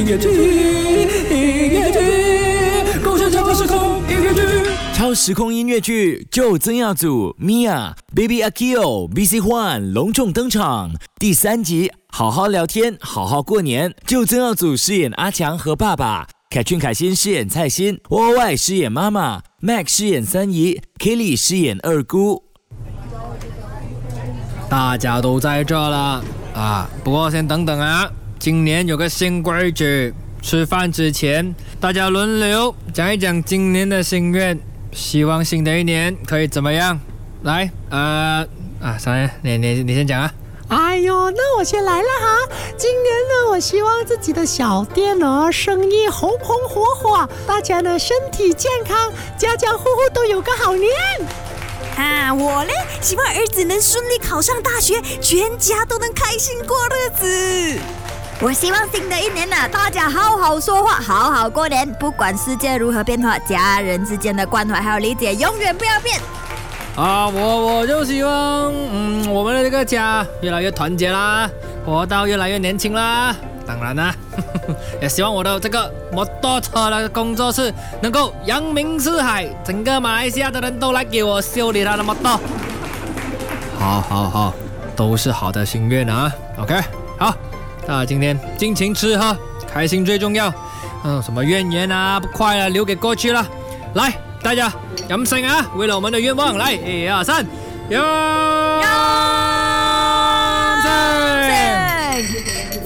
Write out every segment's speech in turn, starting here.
音乐剧，音乐剧，共享超时空音乐剧。超时空音乐剧就曾耀祖、Mia、Baby Akio、BC Huan 隆重登场。第三集，好好聊天，好好过年。就曾耀祖饰演阿强和爸爸，凯俊凯欣饰演蔡欣，Y Y 饰演妈妈，Mac 饰演三姨，Kelly 饰演二姑。大家都在这了啊！不过先等等啊，今年有个新规矩，吃饭之前大家轮流讲一讲今年的心愿，希望新的一年可以怎么样？来，呃，啊，三爷，你你你先讲啊。哎呦，那我先来了哈！今年呢，我希望自己的小店呢生意红红火火，大家呢身体健康，家家户户都有个好年。啊，我嘞，希望儿子能顺利考上大学，全家都能开心过日子。我希望新的一年呢，大家好好说话，好好过年。不管世界如何变化，家人之间的关怀还有理解永远不要变。啊，我我就希望，嗯，我们的这个家越来越团结啦，活到越来越年轻啦。当然啦，也希望我的这个摩托车的工作室能够扬名四海，整个马来西亚的人都来给我修理他的摩托。好，好，好，都是好的心愿啊。OK，好，那今天尽情吃喝，开心最重要。嗯，什么怨言啊、不快啊，留给过去了。来，大家扬声啊，为了我们的愿望，来，一二三，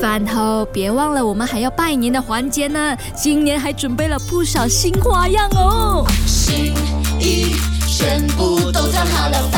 饭后别忘了，我们还要拜年的环节呢。今年还准备了不少新花样哦。心意全部都藏好了，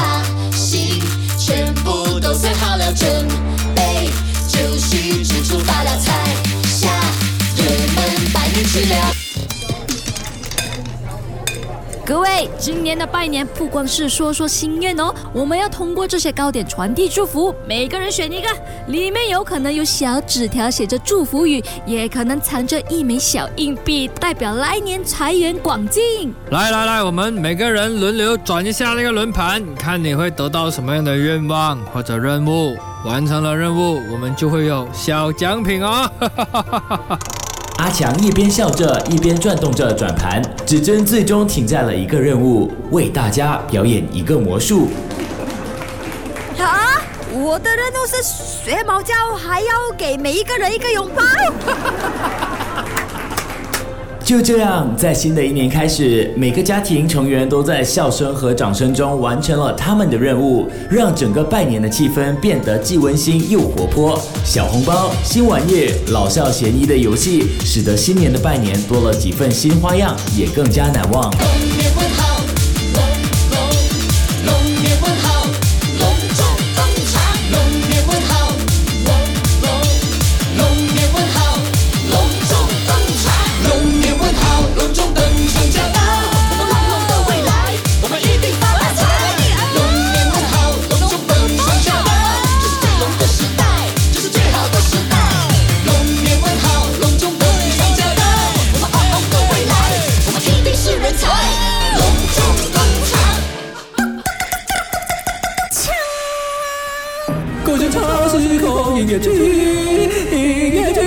各位，今年的拜年不光是说说心愿哦，我们要通过这些糕点传递祝福。每个人选一个，里面有可能有小纸条写着祝福语，也可能藏着一枚小硬币，代表来年财源广进。来来来，我们每个人轮流转一下那个轮盘，看你会得到什么样的愿望或者任务。完成了任务，我们就会有小奖品哦。强一边笑着，一边转动着转盘，指针最终停在了一个任务，为大家表演一个魔术。啊！我的任务是学猫叫，还要给每一个人一个拥抱。就这样，在新的一年开始，每个家庭成员都在笑声和掌声中完成了他们的任务，让整个拜年的气氛变得既温馨又活泼。小红包、新玩意、老少咸宜的游戏，使得新年的拜年多了几份新花样，也更加难忘。勾拳擦屁股音乐起音乐起